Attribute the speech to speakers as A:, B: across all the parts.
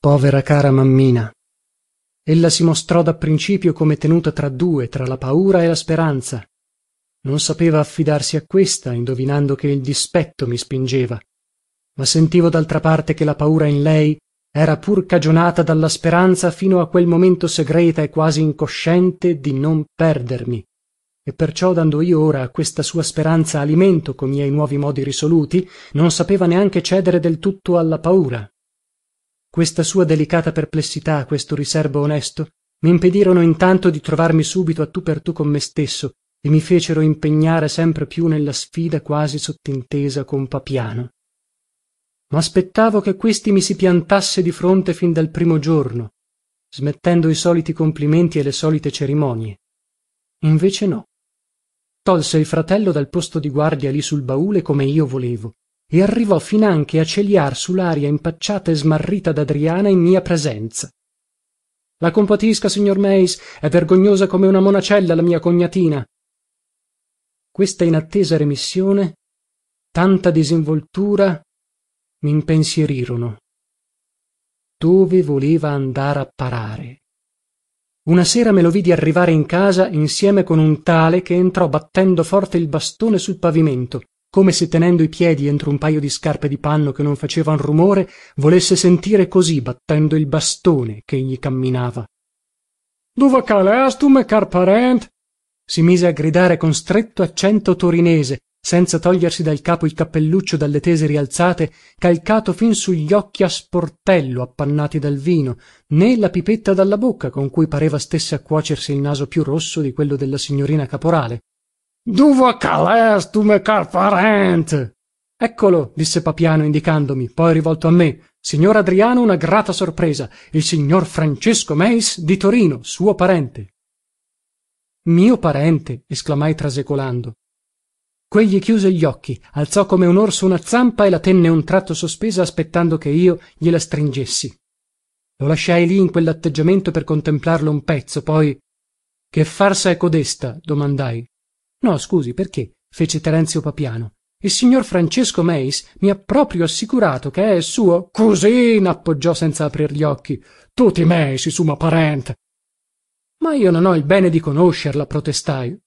A: povera cara mammina. Ella si mostrò dapprincipio come tenuta tra due tra la paura e la speranza. Non sapeva affidarsi a questa indovinando che il dispetto mi spingeva. Ma sentivo daltra parte che la paura in lei era pur cagionata dalla speranza fino a quel momento segreta e quasi incosciente di non perdermi. E perciò dando io ora a questa sua speranza alimento co miei nuovi modi risoluti non sapeva neanche cedere del tutto alla paura questa sua delicata perplessità questo riserbo onesto mimpedirono intanto di trovarmi subito a tu per tu con me stesso e mi fecero impegnare sempre più nella sfida quasi sottintesa con papiano. Maspettavo che questi mi si piantasse di fronte fin dal primo giorno smettendo i soliti complimenti e le solite cerimonie. Invece no. Tolse il fratello dal posto di guardia lì sul baule come io volevo e arrivò finanche a celiar su l'aria impacciata e smarrita d'adriana in mia presenza. La compatisca signor meis è vergognosa come una monacella la mia cognatina. Questa inattesa remissione tanta disinvoltura mimpensierirono. Dove voleva andar a parare? Una sera me lo vidi arrivare in casa insieme con un tale che entrò battendo forte il bastone sul pavimento come se tenendo i piedi entro un pajo di scarpe di panno che non facevan rumore volesse sentire così battendo il bastone chegli camminava. Dove calestum car parent? si mise a gridare con stretto accento torinese senza togliersi dal capo il cappelluccio dalle tese rialzate calcato fin su gli occhi a sportello appannati dal vino né la pipetta dalla bocca con cui pareva stesse a cuocersi il naso più rosso di quello della signorina caporale duva calès tu me car eccolo disse papiano indicandomi poi rivolto a me. Signor adriano una grata sorpresa. Il signor francesco meis di torino suo parente. Mio parente esclamai trasecolando. Quegli chiuse gli occhi alzò come un orso una zampa e la tenne un tratto sospesa aspettando che io gliela stringessi. Lo lasciai lì in quellatteggiamento per contemplarlo un pezzo poi che farsa è codesta? domandai no scusi perché? fece terenzio papiano. Il signor francesco meis mi ha proprio assicurato che è suo. Così nappoggiò senza aprir gli occhi. Tutti meis summa parent. Ma io non ho il bene di conoscerla protestai.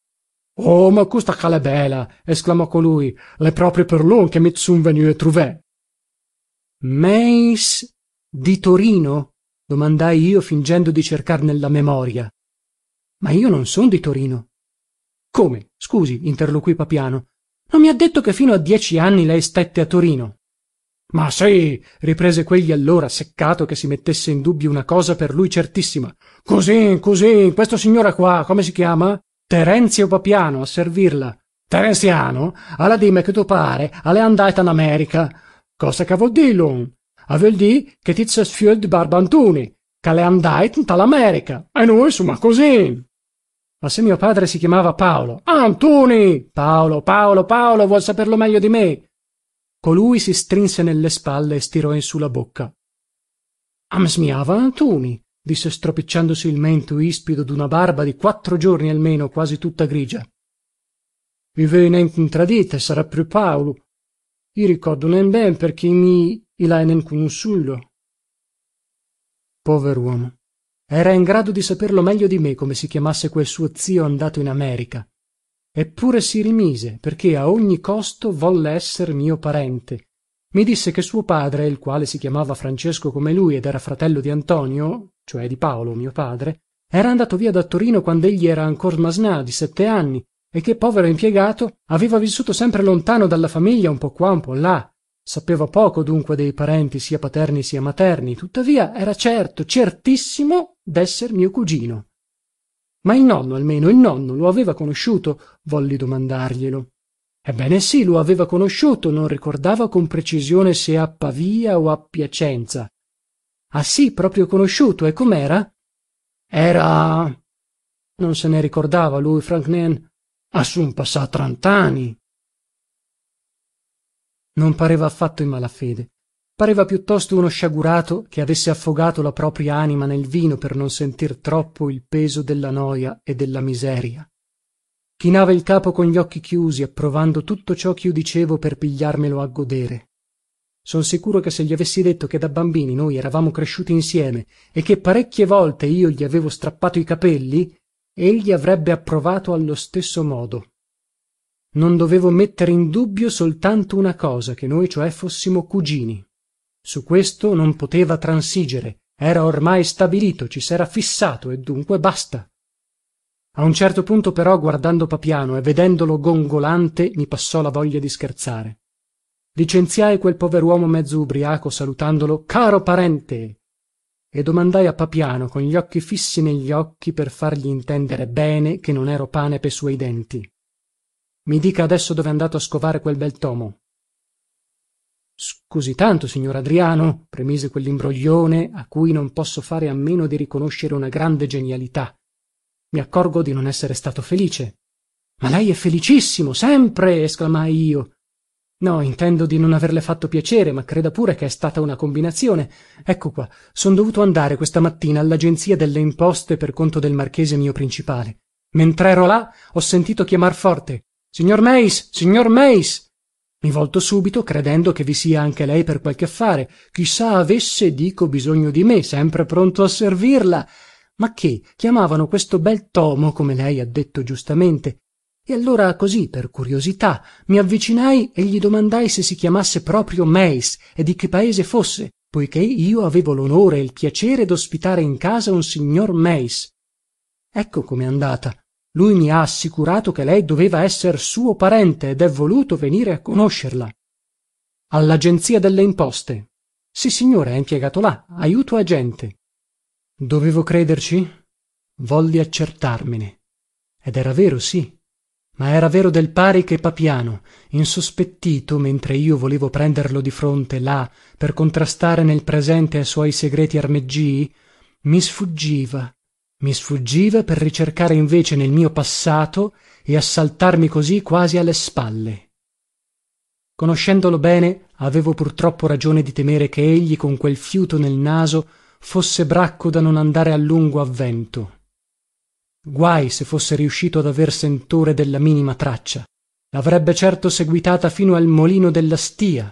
A: Oh ma custa ch'ale bela esclamò colui. L'è proprio per lon che mi zun venu e truvé meis di torino? domandai io fingendo di cercar nella memoria. Ma io non son di torino come? Scusi interloquì papiano. Non mi ha detto che fino a dieci anni lei stette a torino. Ma sì riprese quegli allora seccato che si mettesse in dubbio una cosa per lui certissima. Così così questo signore qua come si chiama? Terenzio papiano a servirla. Terenziano? Alla dime che tu pare alle andate in america. Cosa che vuol lun a vuol di che ti zes fiul di barbantuni che le andait in tal'america e noi insomma così ma se mio padre si chiamava paolo. Antuni paolo paolo paolo vuol saperlo meglio di me. Colui si strinse nelle spalle e stirò in su la bocca. Am smiava antuni disse stropicciandosi il mento ispido d'una barba di quattro giorni almeno quasi tutta grigia. I venen intradite sarà più paolo. I ricordo nen ben perché mi ilainen conosciulo poveruomo era in grado di saperlo meglio di me come si chiamasse quel suo zio andato in america. Eppure si rimise perché a ogni costo volle esser mio parente. Mi disse che suo padre il quale si chiamava francesco come lui ed era fratello di antonio cioè di paolo mio padre era andato via da torino quand'egli era ancor masnà di sette anni e che povero impiegato aveva vissuto sempre lontano dalla famiglia un po qua un po là sapeva poco dunque dei parenti sia paterni sia materni. Tuttavia era certo certissimo d'esser mio cugino. Ma il nonno almeno il nonno lo aveva conosciuto volli domandarglielo. Ebbene sì lo aveva conosciuto non ricordava con precisione se a pavia o a piacenza. Ah sì proprio conosciuto e com'era? Era non se ne ricordava lui frank nen ah sun passà trant'anni non pareva affatto in mala fede pareva piuttosto uno sciagurato che avesse affogato la propria anima nel vino per non sentir troppo il peso della noja e della miseria. Chinava il capo con gli occhi chiusi approvando tutto ciò ch'io dicevo per pigliarmelo a godere. Son sicuro che se gli avessi detto che da bambini noi eravamo cresciuti insieme e che parecchie volte io gli avevo strappato i capelli egli avrebbe approvato allo stesso modo non dovevo mettere in dubbio soltanto una cosa che noi cioè fossimo cugini. Su questo non poteva transigere. Era ormai stabilito ci sera fissato e dunque basta. A un certo punto però guardando papiano e vedendolo gongolante mi passò la voglia di scherzare. Licenziai quel poveruomo mezzo ubriaco salutandolo caro parente! E domandai a papiano con gli occhi fissi negli occhi per fargli intendere bene che non ero pane pe suoi denti i dica adesso dovè andato a scovare quel bel tomo. Scusi tanto signor adriano premise quellimbroglione a cui non posso fare a meno di riconoscere una grande genialità. Mi accorgo di non essere stato felice. Ma lei è felicissimo sempre esclamai io. No intendo di non averle fatto piacere ma creda pure che è stata una combinazione. Ecco qua son dovuto andare questa mattina allagenzia delle imposte per conto del marchese mio principale. Mentrero là ho sentito chiamar forte signor meis signor meis! I volto subito credendo che vi sia anche lei per qualche affare chi sa avesse dico bisogno di me sempre pronto a servirla. Ma che? Chiamavano questo bel tomo come lei ha detto giustamente. E allora così per curiosità mi avvicinai e gli domandai se si chiamasse proprio meis e di che paese fosse poiché io avevo lonore e il piacere dospitare in casa un signor meis. Ecco comè andata lui mi ha assicurato che lei doveva esser suo parente ed è voluto venire a conoscerla. Allagenzia delle imposte. Sissignore è impiegato là. Ajuto agente dovevo crederci? Volli accertarmene. Ed era vero sì. Ma era vero del pari che papiano insospettito mentre io volevo prenderlo di fronte là per contrastare nel presente a suoi segreti armeggii mi sfuggiva mi sfuggiva per ricercare invece nel mio passato e assaltarmi così quasi alle spalle. Conoscendolo bene avevo purtroppo ragione di temere che egli con quel fiuto nel naso fosse bracco da non andare a lungo a vento. Guaj se fosse riuscito ad aver sentore della minima traccia. Lavrebbe certo seguitata fino al molino della stìa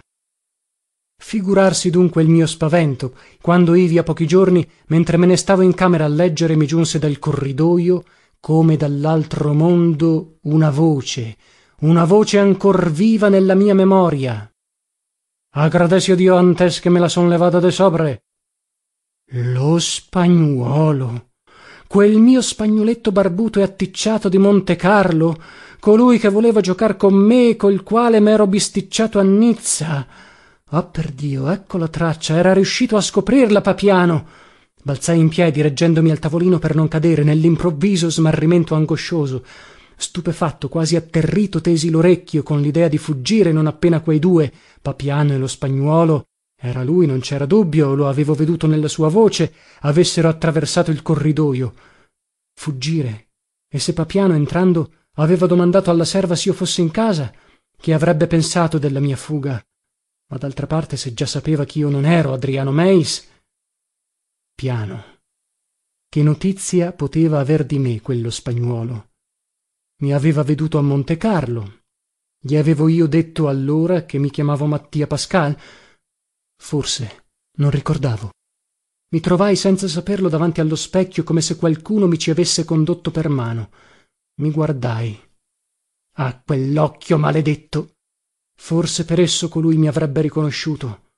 A: figurarsi dunque il mio spavento quando ivi a pochi giorni mentre me ne stavo in camera a leggere mi giunse dal corridojo come dallaltro mondo una voce una voce ancor viva nella mia memoria. Agradesio dio antes che me la son levata de sobre. Lo spagnuolo quel mio spagnoletto barbuto e atticciato di montecarlo colui che voleva giocar con me e col quale mero bisticciato a nizza ah perdio ecco la traccia era riuscito a scoprirla papiano. Balzai in piedi reggendomi al tavolino per non cadere nellimprovviso smarrimento angoscioso. Stupefatto quasi atterrito tesi lorecchio con lidea di fuggire non appena quei due papiano e lo spagnuolo. Era lui non cera dubbio lo avevo veduto nella sua voce avessero attraversato il corridojo fuggire? E se papiano entrando aveva domandato alla serva sio fossi in casa che avrebbe pensato della mia fuga ma daltra parte se già sapeva chio non ero adriano meis. Piano. Che notizia poteva aver di me quello spagnuolo? Mi aveva veduto a montecarlo gli avevo io detto allora che mi chiamavo mattia pascal. Forse non ricordavo. Mi trovai senza saperlo davanti allo specchio come se qualcuno mi ci avesse condotto per mano. Mi guardai. Ah quellocchio maledetto forse per esso colui mi avrebbe riconosciuto.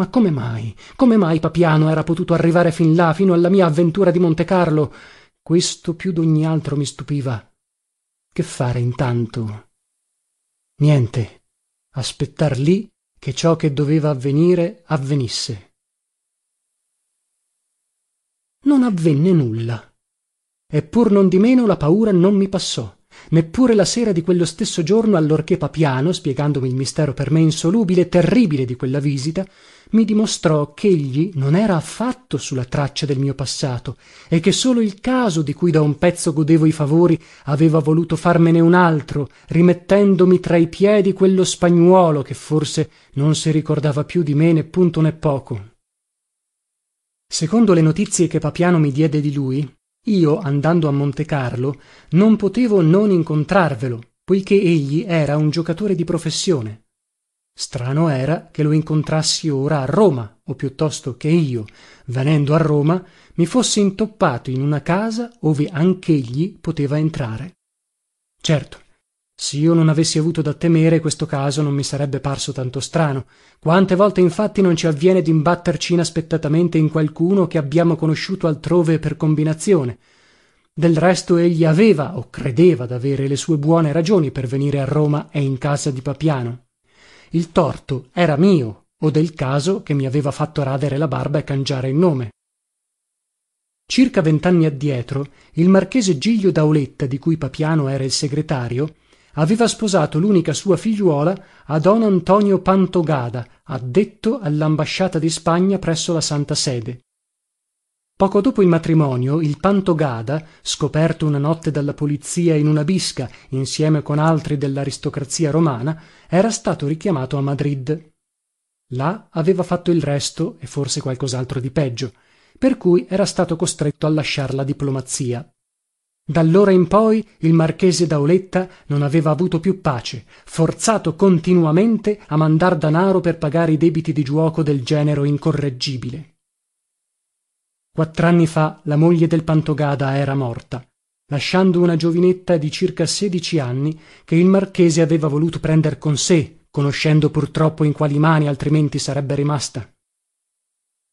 A: Ma come mai? Come mai papiano era potuto arrivare fin là fino alla mia avventura di montecarlo questo più dogni altro mi stupiva. Che fare intanto? Niente. Aspettar lì che ciò che doveva avvenire avvenisse. Non avvenne nulla. E pur non di meno la paura non mi passò neppure la sera di quello stesso giorno allorché papiano spiegandomi il mistero per me insolubile e terribile di quella visita mi dimostrò chegli non era affatto su la traccia del mio passato e che solo il caso di cui da un pezzo godevo i favori aveva voluto farmene un altro rimettendomi tra i piedi quello spagnuolo che forse non si ricordava più di me né punto né poco. Secondo le notizie che papiano mi diede di lui io andando a montecarlo non potevo non incontrarvelo poiché egli era un giocatore di professione. Strano era che lo incontrassi ora a roma o piuttosto che io venendo a roma mi fossi intoppato in una casa ove anchegli poteva entrare. Certo sio non avessi avuto da temere questo caso non mi sarebbe parso tanto strano. Quante volte infatti non ci avviene dimbatterci inaspettatamente in qualcuno che abbiamo conosciuto altrove per combinazione. Del resto egli aveva o credeva davere le sue buone ragioni per venire a roma e in casa di papiano. Il torto era mio o del caso che mi aveva fatto radere la barba e cangiare il nome. Circa ventanni addietro il marchese giglio dauletta di cui papiano era il segretario aveva sposato l'unica sua figliuola a don antonio pantogada addetto all'ambasciata di spagna presso la santa sede. Poco dopo il matrimonio il pantogada scoperto una notte dalla polizia in una bisca insieme con altri dell'aristocrazia romana era stato richiamato a madrid. Là aveva fatto il resto e forse qualcos'altro di peggio per cui era stato costretto a lasciar la diplomazia dallora in poi il marchese dauletta non aveva avuto più pace forzato continuamente a mandar danaro per pagare i debiti di giuoco del genero incorreggibile. Quattranni fa la moglie del pantogada era morta lasciando una giovinetta di circa sedici anni che il marchese aveva voluto prender con sé conoscendo purtroppo in quali mani altrimenti sarebbe rimasta.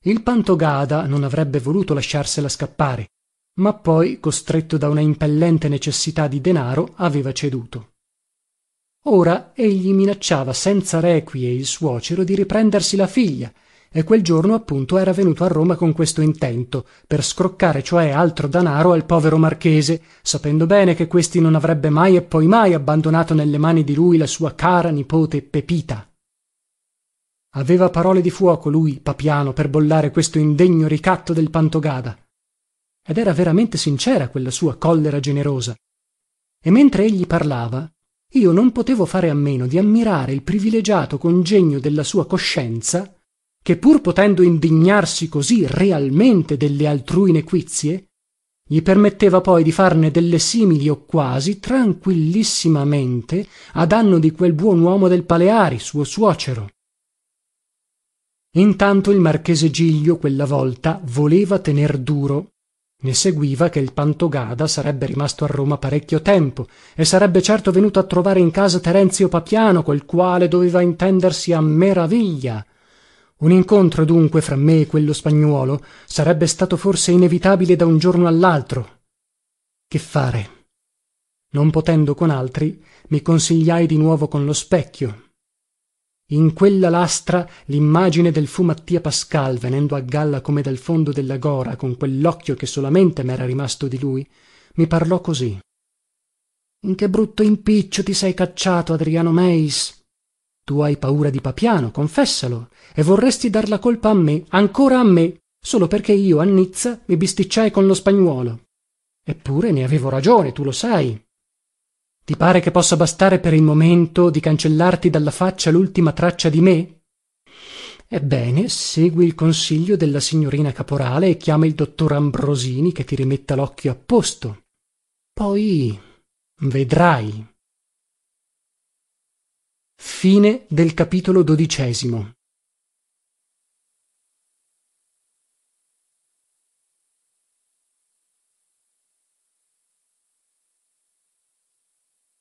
A: Il pantogada non avrebbe voluto lasciarsela scappare ma poi costretto da una impellente necessità di denaro aveva ceduto. Ora egli minacciava senza requie il suocero di riprendersi la figlia e quel giorno appunto era venuto a roma con questo intento per scroccare cioè altro danaro al povero marchese sapendo bene che questi non avrebbe mai e poi mai abbandonato nelle mani di lui la sua cara nipote pepita. Aveva parole di fuoco lui papiano per bollare questo indegno ricatto del pantogada ed era veramente sincera quella sua collera generosa. E mentre egli parlava io non potevo fare a meno di ammirare il privilegiato congegno della sua coscienza che pur potendo indignarsi così realmente delle altrui nequizie gli permetteva poi di farne delle simili o quasi tranquillissimamente a danno di quel buon uomo del paleari suo suocero. Intanto il marchese giglio quella volta voleva tener duro ne seguiva che il pantogada sarebbe rimasto a roma parecchio tempo e sarebbe certo venuto a trovare in casa terenzio papiano col quale doveva intendersi a meraviglia. Un incontro dunque fra me e quello spagnuolo sarebbe stato forse inevitabile da un giorno all'altro. Che fare? Non potendo con altri mi consigliai di nuovo con lo specchio in quella lastra limmagine del fu mattia pascal venendo a galla come dal fondo della gora con quellocchio che solamente mera rimasto di lui mi parlò così. In che brutto impiccio ti sei cacciato adriano meis? Tu hai paura di papiano confessalo e vorresti dar la colpa a me ancora a me solo perché io a nizza mi bisticciai con lo spagnuolo. Eppure ne avevo ragione tu lo sai ti pare che possa bastare per il momento di cancellarti dalla faccia l'ultima traccia di me? Ebbene segui il consiglio della signorina caporale e chiama il dottor ambrosini che ti rimetta l'occhio a posto. Poi vedrai